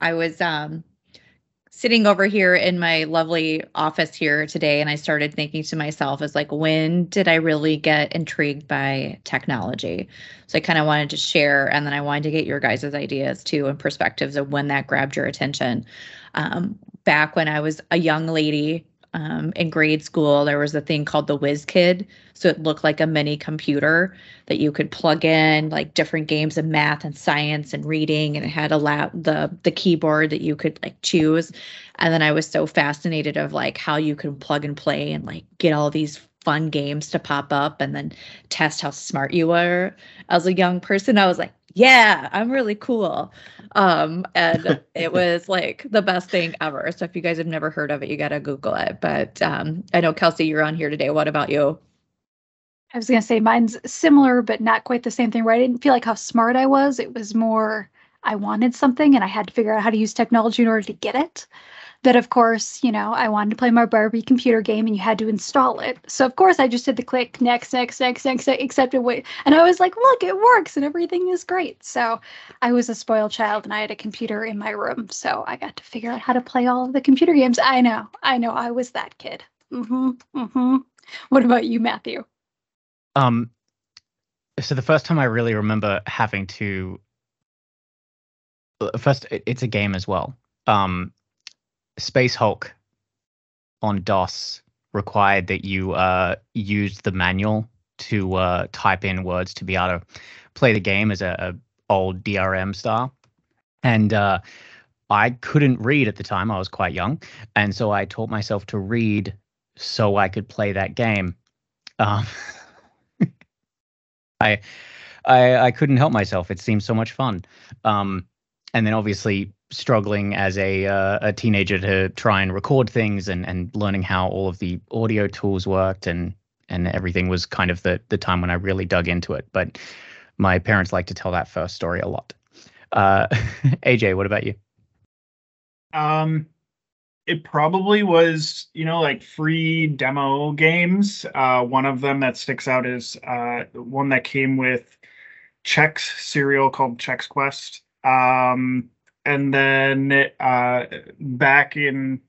I was um sitting over here in my lovely office here today and I started thinking to myself as like when did I really get intrigued by technology? So I kind of wanted to share and then I wanted to get your guys' ideas too and perspectives of when that grabbed your attention. Um, back when I was a young lady um, in grade school, there was a thing called the Whiz Kid. So it looked like a mini computer that you could plug in like different games of math and science and reading, and it had a lap the the keyboard that you could like choose. And then I was so fascinated of like how you could plug and play and like get all these fun games to pop up and then test how smart you were as a young person. I was like, yeah, I'm really cool. Um, and it was like the best thing ever. So if you guys have never heard of it, you got to Google it. But um, I know, Kelsey, you're on here today. What about you? I was going to say mine's similar, but not quite the same thing where I didn't feel like how smart I was. It was more I wanted something and I had to figure out how to use technology in order to get it. But of course, you know, I wanted to play my Barbie computer game and you had to install it. So of course I just did the click next, next, next, next, accept and wait. And I was like, look, it works and everything is great. So I was a spoiled child and I had a computer in my room. So I got to figure out how to play all of the computer games. I know, I know, I was that kid. Mm-hmm. Mm-hmm. What about you, Matthew? Um so the first time I really remember having to uh, first it's a game as well. Um Space Hulk on DOS required that you uh, use the manual to uh, type in words to be able to play the game as a, a old DRM style. And uh, I couldn't read at the time; I was quite young, and so I taught myself to read so I could play that game. Um, I, I, I couldn't help myself. It seemed so much fun. Um, and then obviously struggling as a uh, a teenager to try and record things and and learning how all of the audio tools worked and and everything was kind of the the time when I really dug into it. But my parents like to tell that first story a lot. Uh, AJ, what about you? Um, it probably was you know like free demo games. Uh, one of them that sticks out is uh one that came with Chex cereal called Chex Quest. Um, and then uh, back in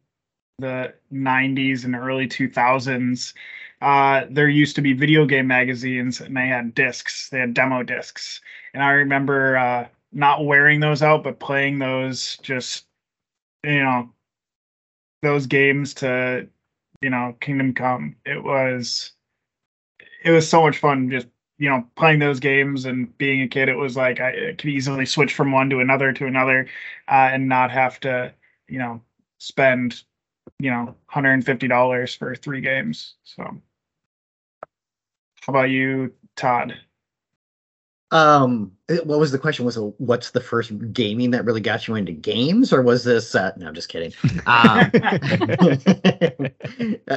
the 90s and early 2000s uh, there used to be video game magazines and they had discs they had demo discs. And i remember uh, not wearing those out but playing those just you know those games to you know kingdom come. It was it was so much fun just you know playing those games and being a kid it was like i could easily switch from one to another to another uh, and not have to you know spend you know $150 for three games. So how about you todd um, what was the question? Was it what's the first gaming that really got you into games, or was this? Uh, no, I'm just kidding. Um,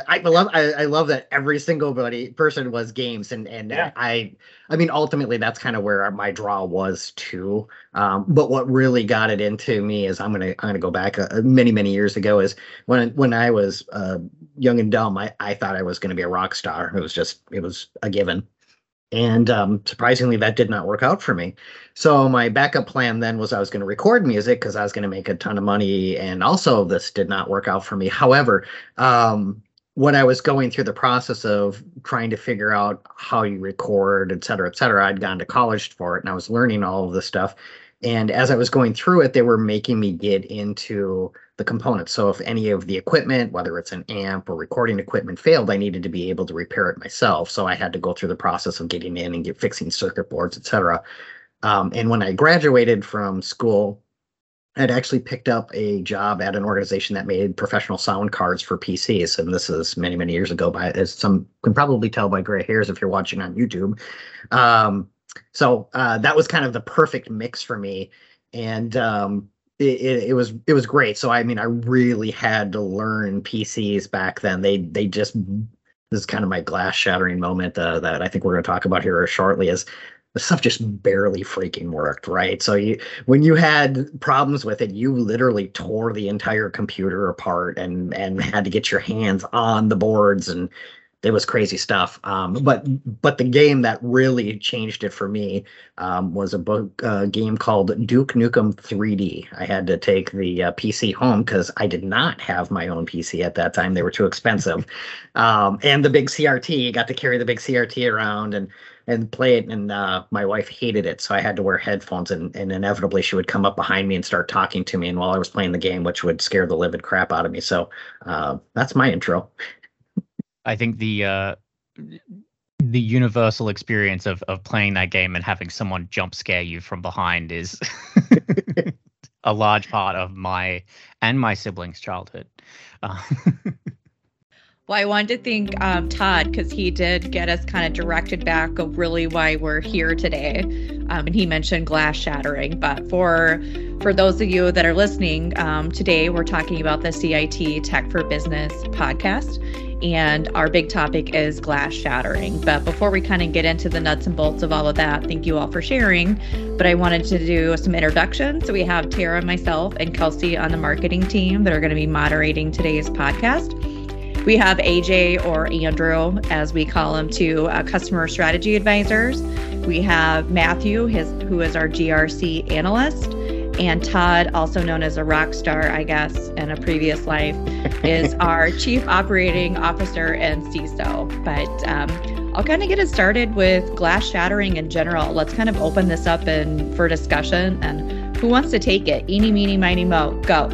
I love I, I, love that every single buddy person was games, and and yeah. I I mean ultimately that's kind of where my draw was too. Um, but what really got it into me is I'm gonna I'm gonna go back uh, many many years ago is when when I was uh, young and dumb I I thought I was gonna be a rock star. It was just it was a given and um, surprisingly, that did not work out for me. So my backup plan then was I was going to record music because I was going to make a ton of money, and also this did not work out for me. However, um, when I was going through the process of trying to figure out how you record, et cetera, et cetera, I'd gone to college for it, and I was learning all of this stuff. And as I was going through it, they were making me get into the components. So if any of the equipment, whether it's an amp or recording equipment failed, I needed to be able to repair it myself. So I had to go through the process of getting in and get fixing circuit boards, etc. Um, and when I graduated from school, I'd actually picked up a job at an organization that made professional sound cards for PCs. And this is many, many years ago, by as some can probably tell by gray hairs if you're watching on YouTube. Um, so uh, that was kind of the perfect mix for me. And um, it, it, was it was great. So I mean, I really had to learn PCs back then. They they just this is kind of my glass shattering moment uh, that I think we're going to talk about here shortly. Is the stuff just barely freaking worked, right? So you when you had problems with it, you literally tore the entire computer apart and and had to get your hands on the boards and it was crazy stuff. Um, but but the game that really changed it for me um, was a book uh, game called Duke Nukem 3D. I had to take the uh, PC home because I did not have my own PC at that time; they were too expensive. um, and the big CRT, got to carry the big CRT around and and play it. And uh, my wife hated it, so I had to wear headphones. And, and inevitably, she would come up behind me and start talking to me, and while I was playing the game, which would scare the livid crap out of me. So uh, that's my intro. I think the uh, the universal experience of of playing that game and having someone jump scare you from behind is a large part of my and my siblings' childhood. Uh, well, I wanted to thank um, Todd because he did get us kind of directed back of really why we're here today, um, and he mentioned glass shattering. But for for those of you that are listening um, today, we're talking about the CIT Tech for Business podcast, and our big topic is glass shattering. But before we kind of get into the nuts and bolts of all of that, thank you all for sharing. But I wanted to do some introductions. So we have Tara, myself, and Kelsey on the marketing team that are going to be moderating today's podcast. We have AJ or Andrew, as we call him, to uh, customer strategy advisors. We have Matthew, his who is our GRC analyst and Todd, also known as a rock star, I guess, in a previous life, is our chief operating officer and CISO. But um, I'll kind of get it started with glass shattering in general. Let's kind of open this up and for discussion. And who wants to take it? Eeny, meeny, miny, mo. Go.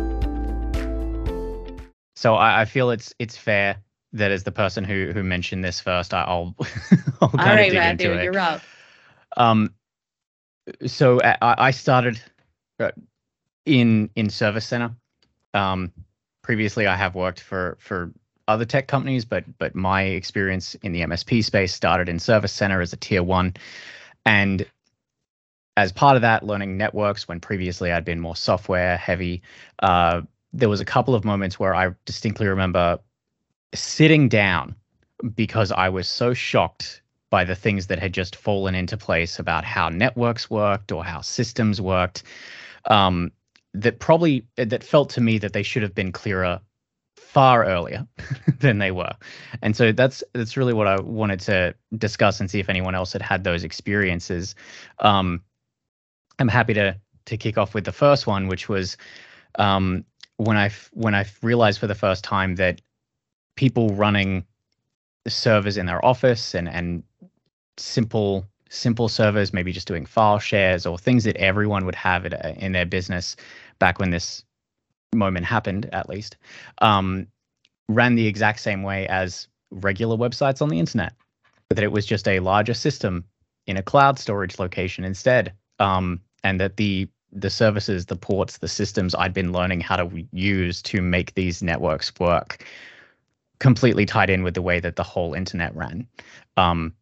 So I, I feel it's it's fair that as the person who who mentioned this first, I'll I'll kind All right, of dig Rad, into it. You're up. Um, so I, I started in in service center. Um, previously, I have worked for for other tech companies, but but my experience in the MSP space started in service center as a tier one, and as part of that, learning networks when previously I'd been more software heavy. Uh, there was a couple of moments where I distinctly remember sitting down because I was so shocked by the things that had just fallen into place about how networks worked or how systems worked um, that probably that felt to me that they should have been clearer far earlier than they were. And so that's that's really what I wanted to discuss and see if anyone else had had those experiences. Um, I'm happy to to kick off with the first one, which was um, when I when I realized for the first time that people running servers in their office and and simple simple servers, maybe just doing file shares or things that everyone would have in their business back when this moment happened, at least, um, ran the exact same way as regular websites on the internet. That it was just a larger system in a cloud storage location instead, um, and that the the services, the ports, the systems I'd been learning how to use to make these networks work completely tied in with the way that the whole internet ran. Um,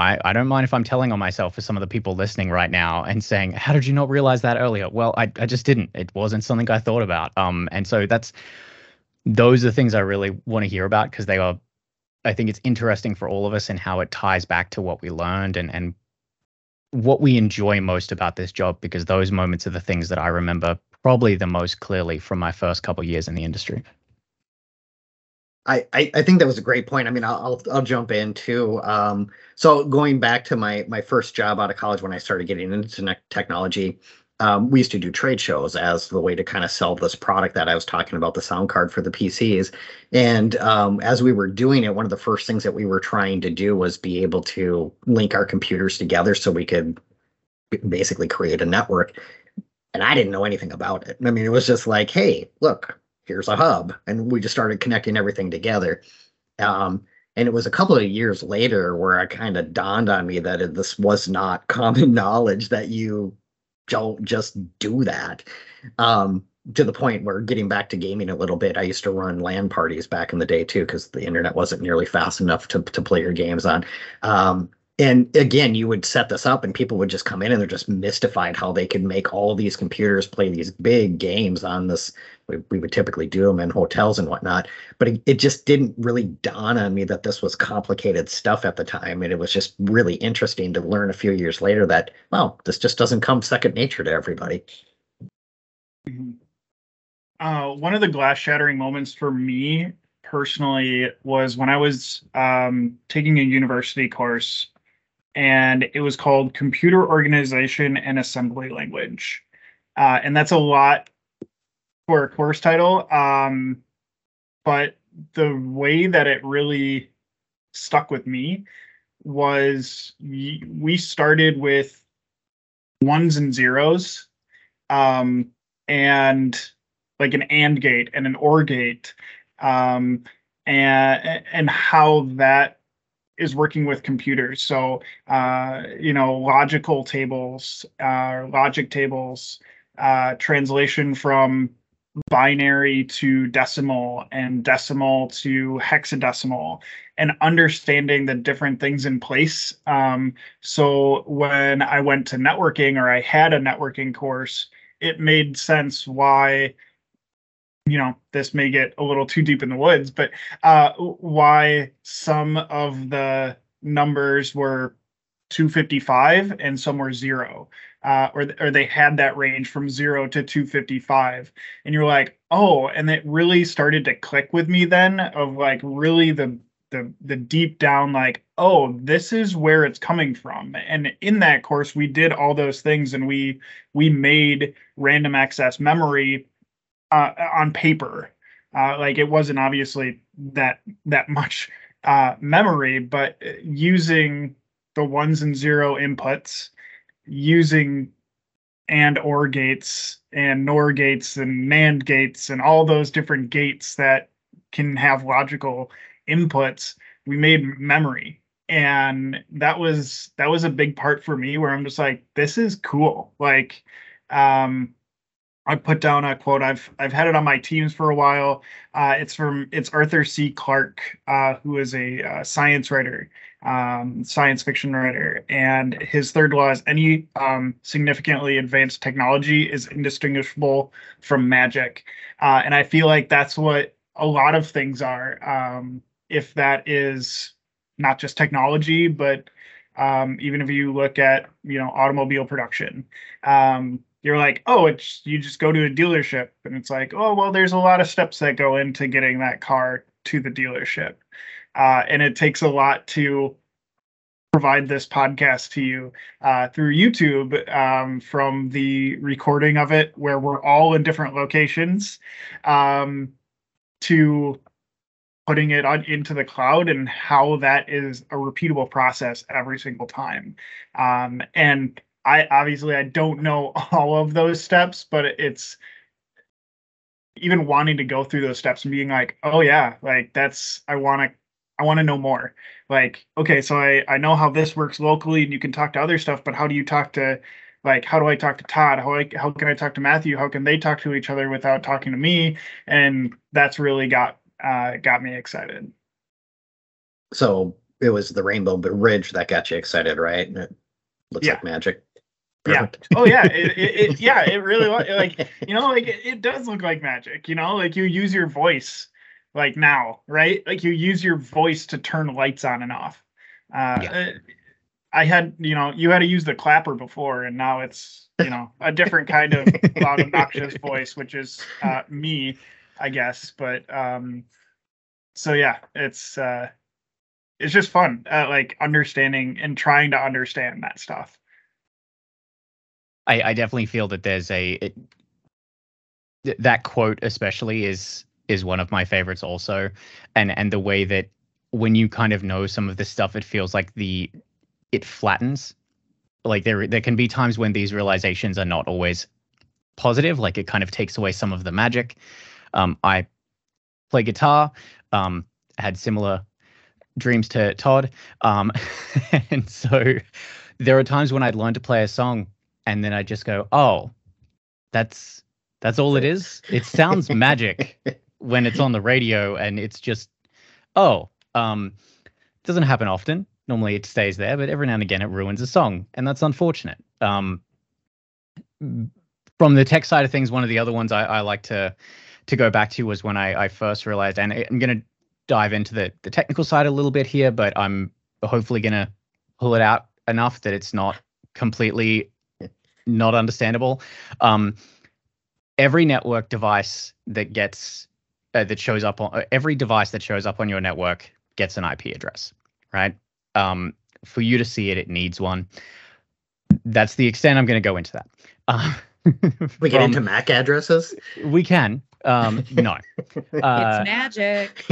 I, I don't mind if I'm telling on myself for some of the people listening right now and saying, how did you not realize that earlier? Well, I, I just didn't. It wasn't something I thought about. Um, and so that's those are things I really want to hear about because they are I think it's interesting for all of us and how it ties back to what we learned and and what we enjoy most about this job because those moments are the things that I remember probably the most clearly from my first couple years in the industry. I, I, think that was a great point. I mean, I'll I'll, I'll jump in too. Um, so going back to my my first job out of college when I started getting into technology, um, we used to do trade shows as the way to kind of sell this product that I was talking about, the sound card for the PCs. And um, as we were doing it, one of the first things that we were trying to do was be able to link our computers together so we could basically create a network. And I didn't know anything about it. I mean, it was just like, hey, look, here's a hub and we just started connecting everything together. Um, and it was a couple of years later where it kind of dawned on me that it, this was not common knowledge that you don't just do that. Um, to the point where getting back to gaming a little bit i used to run LAN parties back in the day too because the internet wasn't nearly fast enough to, to play your games on. Um, and again you would set this up and people would just come in and they're just mystified how they could make all these computers play these big games on this we, we would typically do them in hotels and whatnot. But it, it just didn't really dawn on me that this was complicated stuff at the time. And it was just really interesting to learn a few years later that well this just doesn't come second nature to everybody. Mm-hmm. uh, one of the glass shattering moments for me personally was when I was um, taking a university course, and it was called Computer Organization and Assembly Language, uh, and that's a lot for a course title. Um, but the way that it really stuck with me was we started with ones and zeros um, and like an and gate and an or gate um, and and how that is working with computers so uh, you know logical tables uh, logic tables uh, translation from binary to decimal and decimal to hexadecimal and understanding the different things in place. Um, so when I went to networking or I had a networking course, it made sense why you know this may get a little too deep in the woods but uh why some of the numbers were 255 and some were zero uh, or or they had that range from zero to 255 and you're like oh and it really started to click with me then of like really the the the deep down like oh this is where it's coming from. And in that course we did all those things and we we made random access memory uh, on paper uh, like it wasn't obviously that that much uh, memory but using the ones and zero inputs using and or gates and nor gates and NAND gates and all those different gates that can have logical inputs, we made memory. And that was that was a big part for me where I'm just like, this is cool. Like um I put down a quote. I've I've had it on my teams for a while. Uh, it's from it's Arthur C. Clarke, uh, who is a uh, science writer, um, science fiction writer, and his third law is any um, significantly advanced technology is indistinguishable from magic, uh, and I feel like that's what a lot of things are. Um, if that is not just technology, but um, even if you look at you know automobile production, um, you're like, oh, it's you just go to a dealership, and it's like, oh, well, there's a lot of steps that go into getting that car to the dealership, uh, and it takes a lot to provide this podcast to you uh, through YouTube um, from the recording of it, where we're all in different locations, um, to putting it on into the cloud and how that is a repeatable process every single time. Um, and I obviously I don't know all of those steps, but it's even wanting to go through those steps and being like, oh yeah, like that's I want to I want to know more. Like, okay, so I I know how this works locally and you can talk to other stuff, but how do you talk to like how do I talk to Todd? How I, how can I talk to Matthew? How can they talk to each other without talking to me? And that's really got uh got me excited. So it was the Rainbow Bridge that got you excited, right? It looks Yeah. like magic. Yeah. Oh yeah. It, it, it yeah. It really was like you know like it, does look like magic. You know like you use your voice like now right like you use your voice to turn lights on and off. Uh, Yeah. I had you know you had to use the clapper before and now it's you know a different kind of loud obnoxious voice which is uh, me I guess but um so yeah it's uh it's just fun uh, like understanding and trying to understand that stuff. I, I definitely feel that there's a it, th- that quote especially is is one of my favorites also, and and the way that when you kind of know some of this stuff, it feels like the it flattens. Like there there can be times when these realizations are not always positive. Like it kind of takes away some of the magic. Um, I play guitar. Um, had similar dreams to Todd. Um, and so there are times when I'd learn to play a song and then I just go, "Oh, that's that's all it is." It sounds magic when it's on the radio and it's just, "Oh, um it doesn't happen often. Normally it stays there, but every now and again it ruins a song, and that's unfortunate." Um from the tech side of things, one of the other ones I, I like to to go back to was when I, I first realized, and I'm going to dive into the the technical side a little bit here, but I'm hopefully going to pull it out enough that it's not completely not understandable. Um, every network device that gets uh, that shows up on every device that shows up on your network gets an IP address, right? Um, for you to see it, it needs one. That's the extent I'm going to go into that. Uh, we get into MAC addresses. We can. Um, no. Uh, it's magic.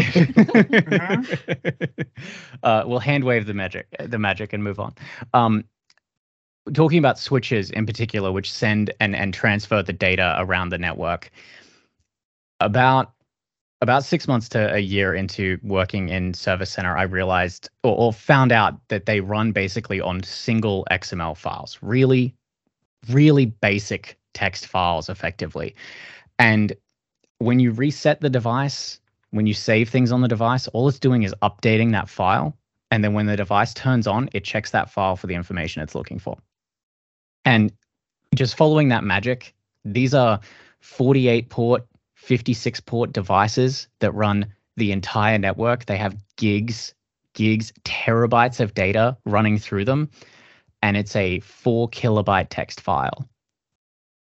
uh, we'll hand wave the magic, the magic, and move on. Um, talking about switches in particular, which send and and transfer the data around the network. About about six months to a year into working in Service Center, I realized or, or found out that they run basically on single XML files, really, really basic text files, effectively. And when you reset the device, when you save things on the device, all it's doing is updating that file. And then when the device turns on, it checks that file for the information it's looking for. And just following that magic, these are 48 port, 56 port devices that run the entire network. They have gigs, gigs, terabytes of data running through them. And it's a four kilobyte text file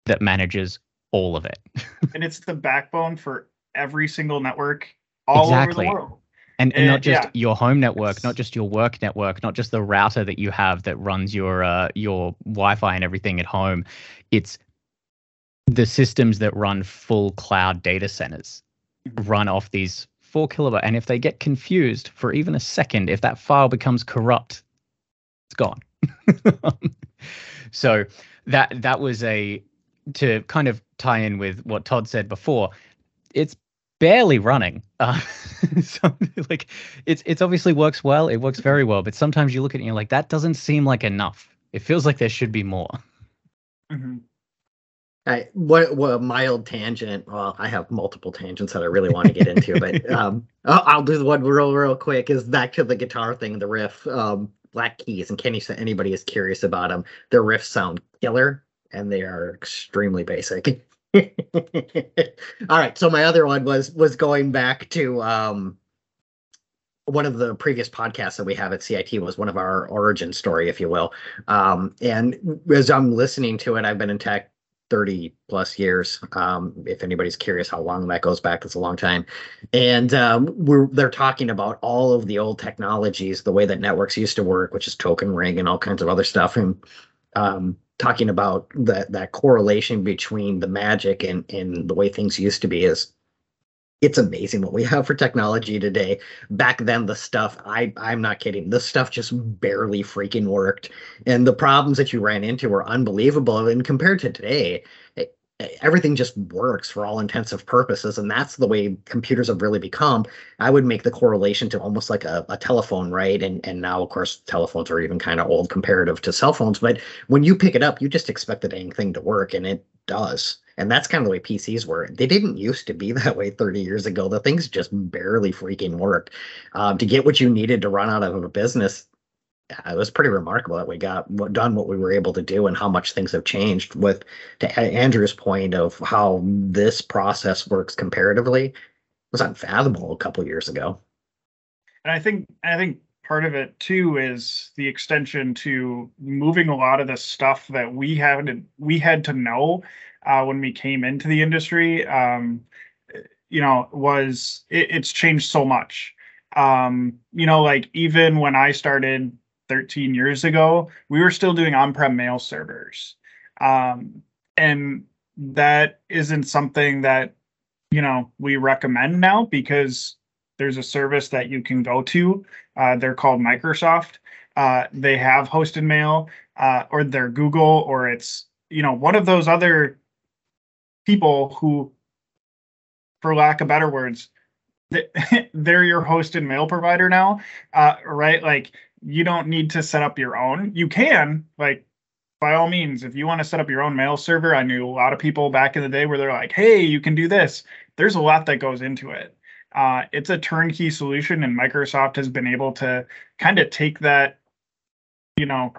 that manages all of it. and it's the backbone for every single network all exactly. over the world. And, and, not just yeah. your home network, not just your work network, not just the router that you have that runs your uh, your Wi-Fi and everything at home. It's the systems that run full cloud data centers mm-hmm. run off these four kilobyte. And if they get confused for even a second, if that file becomes corrupt, it's gone. so that that was a to kind of tie in with what Todd said before. It's barely running. Uh, so like it's it's obviously works well. It works very well, but sometimes you look at it and you're like, that doesn't seem like enough. It feels like there should be more. Mm-hmm. I, what, what a mild tangent. Well, I have multiple tangents that I really want to get into, but um, I'll, do one real, real quick. Is back to the guitar thing, the riff. Um, Black Keys, and Kenny said anybody is curious about them. Their riffs sound killer, and they are extremely basic. All right. So my other one was was going back to um one of the previous podcasts that we have at CIT was one of our origin story, if you will. Um, and as I'm listening to it, I've been in tech 30 plus years. Um, if anybody's curious how long that goes back, it's a long time. And um, we're they're talking about all of the old technologies, the way that networks used to work, which is token ring and all kinds of other stuff. And um, talking about that that correlation between the magic and and the way things used to be is it's amazing what we have for technology today. Back then, the stuff I I'm not kidding. The stuff just barely freaking worked, and the problems that you ran into were unbelievable. And compared to today, everything just works for all intensive purposes and that's the way computers have really become i would make the correlation to almost like a, a telephone right and and now of course telephones are even kind of old comparative to cell phones but when you pick it up you just expect the dang thing to work and it does and that's kind of the way PCs were. They didn't used to be that way 30 years ago. The things just barely freaking worked. Um, to get what you needed to run out of a business, it was pretty remarkable that we got done what we were able to do and how much things have changed with to andrew's point of how this process works comparatively was unfathomable a couple years ago. And i think i think part of it too is the extension to moving a lot of the stuff that we had to we had to know uh, when we came into the industry um, you know was it, it's changed so much. Um, you know like even when i started 13 years ago, we were still doing on-prem mail servers. Um, and that isn't something that, you know, we recommend now because there's a service that you can go to. Uh, they're called Microsoft. Uh, they have hosted mail, uh, or they're Google, or it's, you know, one of those other people who, for lack of better words, they're your hosted mail provider now, uh, right? Like you don't need to set up your own. You can, like, by all means, if you want to set up your own mail server, I knew a lot of people back in the day where they're like, hey, you can do this. There's a lot that goes into it. Uh, it's a turnkey solution, and Microsoft has been able to kind of take that, you know,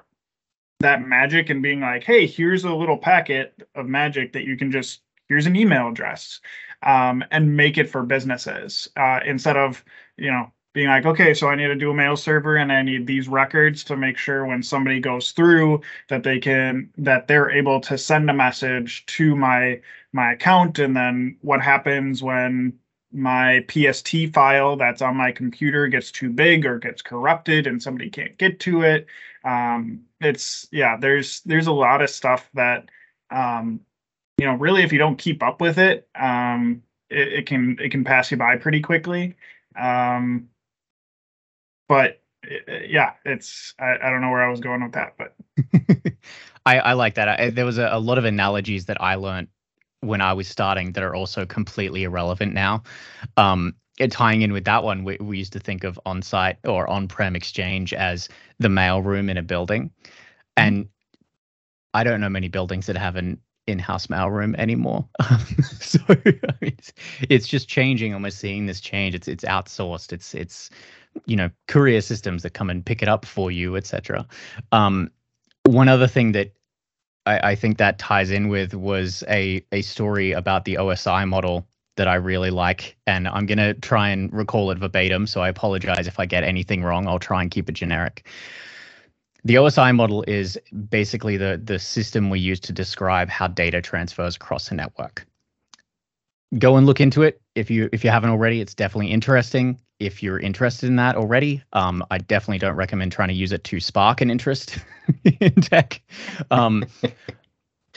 that magic and being like, hey, here's a little packet of magic that you can just, here's an email address, um, and make it for businesses uh, instead of, you know, being like, okay, so I need to do a mail server and I need these records to make sure when somebody goes through that they can that they're able to send a message to my my account and then what happens when my PST file that's on my computer gets too big or gets corrupted and somebody can't get to it. Um, it's yeah, there's there's a lot of stuff that um, you know, really if you don't keep up with it, um, it, it can it can pass you by pretty quickly. Um, but yeah, it's I, I don't know where I was going with that, but I, I like that. I, there was a, a lot of analogies that I learned when I was starting that are also completely irrelevant now. Um, tying in with that one, we, we used to think of on-site or on-prem exchange as the mail room in a building, mm-hmm. and I don't know many buildings that have an in-house mailroom anymore. so I mean, it's, it's, just changing, and we're seeing this change. It's it's outsourced. It's it's you know courier systems that come and pick it up for you, etc. Um, one other thing that I, I think that ties in with was a a story about the OSI model that I really like, and I'm gonna try and recall it verbatim. So I apologize if I get anything wrong. I'll try and keep it generic. The OSI model is basically the the system we use to describe how data transfers across a network. Go and look into it if you if you haven't already. It's definitely interesting. If you're interested in that already, um, I definitely don't recommend trying to use it to spark an interest in tech. Um,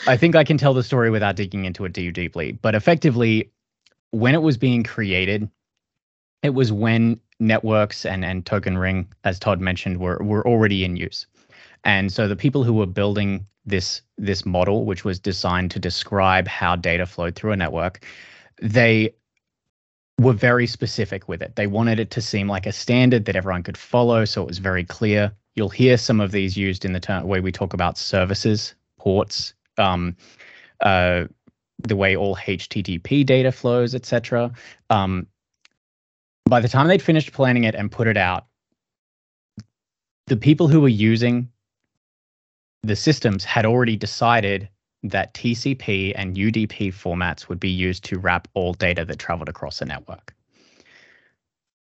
I think I can tell the story without digging into it too deeply. But effectively, when it was being created, it was when networks and and Token Ring, as Todd mentioned, were were already in use. And so the people who were building this this model, which was designed to describe how data flowed through a network, they were very specific with it. They wanted it to seem like a standard that everyone could follow, so it was very clear. You'll hear some of these used in the term, way we talk about services, ports, um, uh, the way all HTTP data flows, etc. Um, by the time they'd finished planning it and put it out, the people who were using the systems had already decided that TCP and UDP formats would be used to wrap all data that traveled across a network.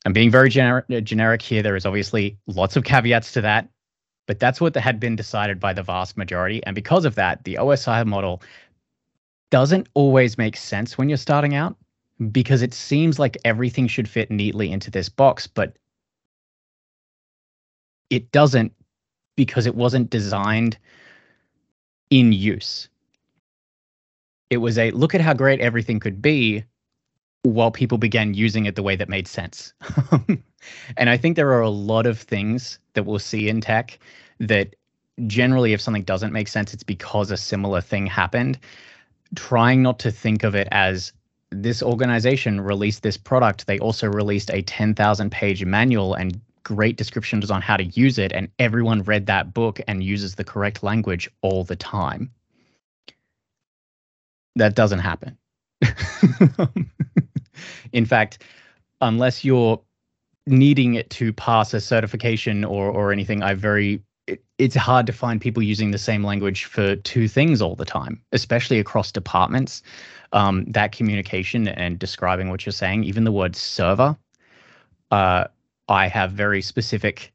I'm being very gener- uh, generic here. There is obviously lots of caveats to that, but that's what had been decided by the vast majority. And because of that, the OSI model doesn't always make sense when you're starting out because it seems like everything should fit neatly into this box, but it doesn't because it wasn't designed in use. It was a look at how great everything could be while people began using it the way that made sense. and I think there are a lot of things that we'll see in tech that generally, if something doesn't make sense, it's because a similar thing happened. Trying not to think of it as this organization released this product, they also released a 10,000 page manual and great descriptions on how to use it, and everyone read that book and uses the correct language all the time. That doesn't happen. In fact, unless you're needing it to pass a certification or or anything, I very it, it's hard to find people using the same language for two things all the time, especially across departments. Um, that communication and describing what you're saying, even the word server, uh, I have very specific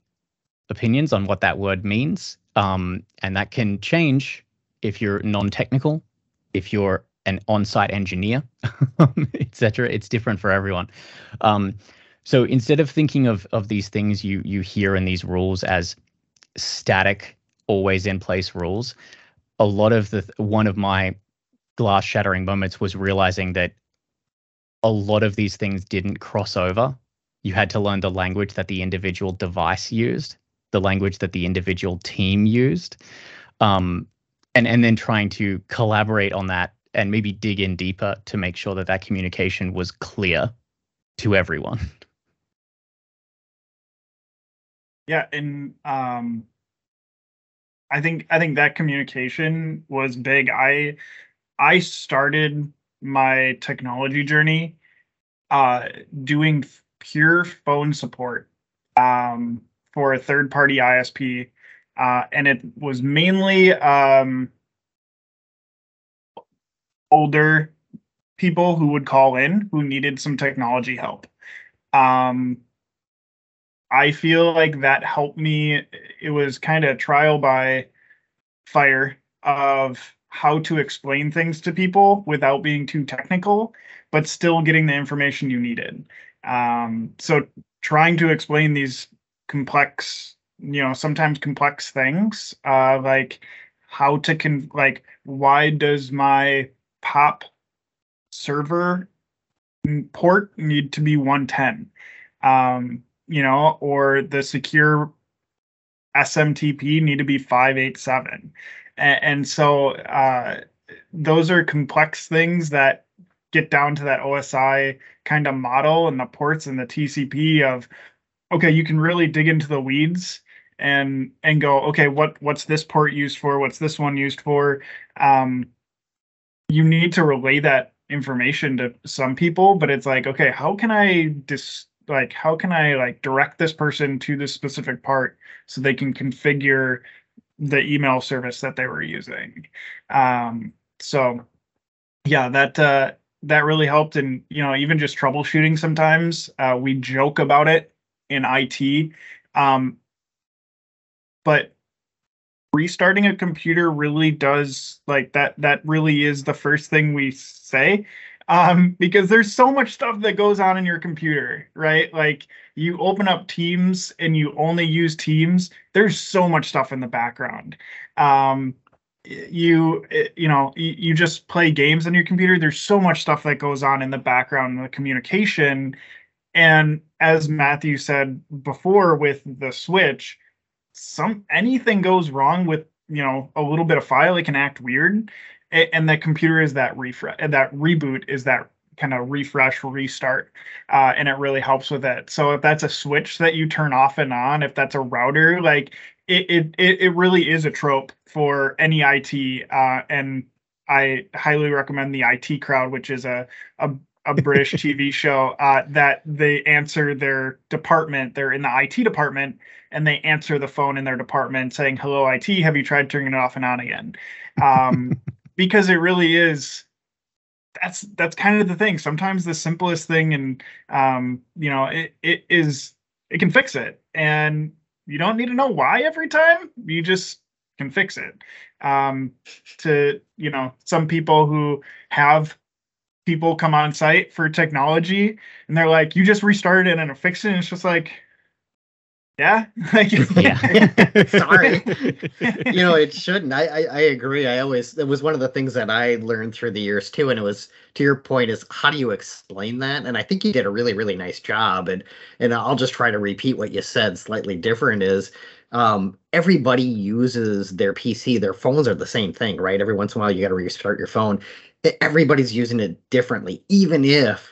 opinions on what that word means. Um, and that can change if you're non-technical, if you're an on-site engineer, etc. It's different for everyone. Um, so instead of thinking of of these things you you hear in these rules as static, always in place rules, a lot of the one of my glass shattering moments was realizing that a lot of these things didn't cross over you had to learn the language that the individual device used, the language that the individual team used, um, and and then trying to collaborate on that and maybe dig in deeper to make sure that that communication was clear to everyone. Yeah, and um, I think I think that communication was big. I I started my technology journey uh, doing pure phone support um, for a third party ISP. Uh, and it was mainly um, older people who would call in who needed some technology help. Um, I feel like that helped me. It was kind of trial by fire of how to explain things to people without being too technical, but still getting the information you needed. Um, so trying to explain these complex, you know, sometimes complex things, uh, like how to con like why does my pop server port need to be 110? Um, you know, or the secure SMTP need to be 587. And, and so uh, those are complex things that get down to that OSI kind of model and the ports and the TCP of okay, you can really dig into the weeds and and go okay, what what's this port used for? What's this one used for? Um, you need to relay that information to some people, but it's like okay, how can I dis like how can I like direct this person to this specific part so they can configure the email service that they were using. Um, so yeah, that uh, that really helped, and you know, even just troubleshooting. Sometimes uh, we joke about it in IT, um, but restarting a computer really does like that. That really is the first thing we say um, because there's so much stuff that goes on in your computer, right? Like you open up Teams and you only use Teams. There's so much stuff in the background. Um, you you know you, just play games on your computer. There's so much stuff that goes on in the background the communication. And as Matthew said before with the switch, some anything goes wrong with you know a little bit of file, it can act weird. And the computer is that refresh that reboot is that kind of refresh restart uh, and it really helps with it. So if that's a switch that you turn off and on if that's a router like it it it, really is a trope for any it uh, and i highly recommend the it crowd which is a a, a british tv show uh, that they answer their department they're in the it department and they answer the phone in their department saying hello it have you tried turning it off and on again? Um, because it really is that's that's kind of the thing. Sometimes the simplest thing and um you know it, it is it can fix it. And you don't need to know why every time you just can fix it. Um to you know some people who have people come on site for technology and they're like you just restarted it and it fixed it. And it's just like yeah. Yeah. sorry. You know it shouldn't. I, I, I agree. I always it was one of the things that i learned through the years too and it was to your point is how do you explain that? And i think you did a really really nice job and and i'll just try to repeat what you said slightly different is um, everybody uses their pc their phones are the same thing right? Every once in a while you got to restart your phone everybody's using it differently even if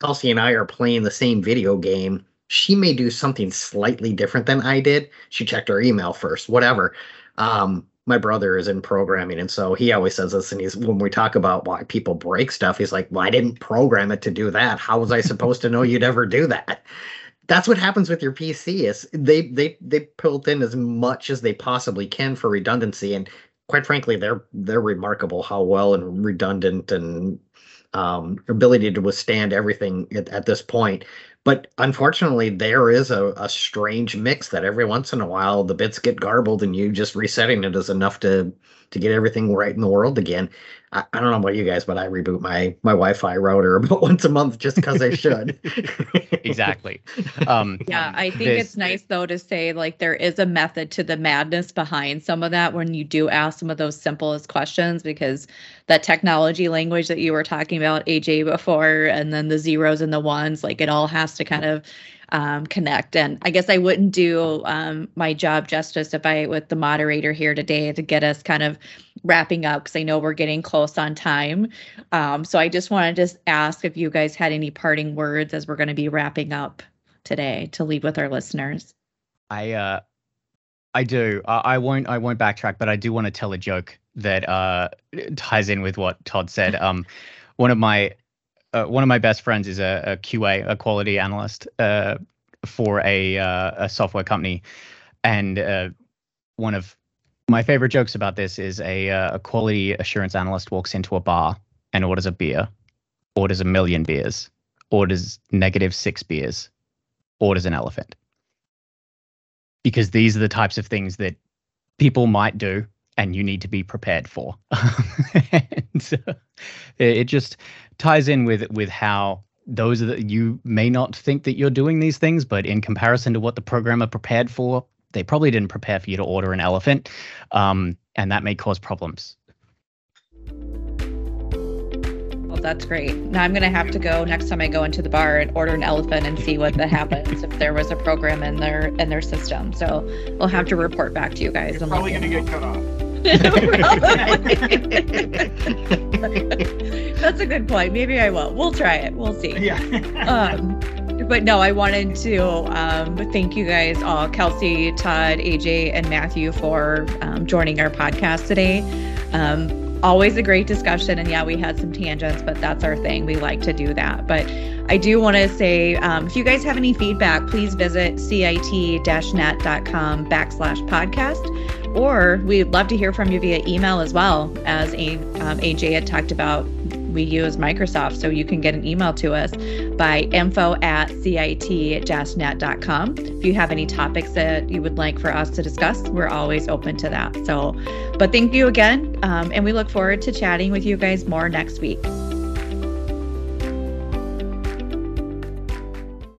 kelsey and i are playing the same video game she may do something slightly different than I did. She checked her email first, whatever. Um, my brother is in programming, and so he always says this. And he's when we talk about why people break stuff, he's like, "Well, I didn't program it to do that. How was I supposed to know you'd ever do that?" That's what happens with your PC. Is they they they built in as much as they possibly can for redundancy, and quite frankly, they're they're remarkable how well and redundant and um, ability to withstand everything at, at this point. But unfortunately, there is a, a strange mix that every once in a while the bits get garbled and you just resetting it is enough to to get everything right in the world again. I, I don't know about you guys, but I reboot my my Wi-Fi router about once a month just because I should. exactly. Um, yeah, I think it's nice though to say like there is a method to the madness behind some of that when you do ask some of those simplest questions because that technology language that you were talking about AJ before and then the zeros and the ones like it all has to kind of um, connect. And I guess I wouldn't do um, my job justice if I, with the moderator here today, to get us kind of wrapping up because I know we're getting close on time. Um, so I just wanted to ask if you guys had any parting words as we're going to be wrapping up today to leave with our listeners. I uh, I do. I, I won't. I won't backtrack, but I do want to tell a joke that uh, ties in with what Todd said. Um, one of my uh, one of my best friends is a, a QA, a quality analyst uh, for a uh, a software company, and uh, one of my favorite jokes about this is a uh, a quality assurance analyst walks into a bar and orders a beer, orders a million beers, orders negative six beers, orders an elephant, because these are the types of things that people might do and you need to be prepared for. and it just ties in with with how those are the, you may not think that you're doing these things, but in comparison to what the programmer prepared for, they probably didn't prepare for you to order an elephant, um, and that may cause problems. Well, that's great. Now I'm gonna have to go next time I go into the bar and order an elephant and see what that happens if there was a program in their in their system. So we'll have to report back to you guys. It's probably gonna get cut off. That's a good point. Maybe I will. We'll try it. We'll see. Yeah. um, but no, I wanted to um, thank you guys all, Kelsey, Todd, AJ, and Matthew for um, joining our podcast today. Um, always a great discussion. And yeah, we had some tangents, but that's our thing. We like to do that. But I do want to say um, if you guys have any feedback, please visit cit-net.com backslash podcast or we'd love to hear from you via email as well. As a, um, AJ had talked about, we use Microsoft, so you can get an email to us by info at cit-net.com. If you have any topics that you would like for us to discuss, we're always open to that. So, but thank you again, um, and we look forward to chatting with you guys more next week.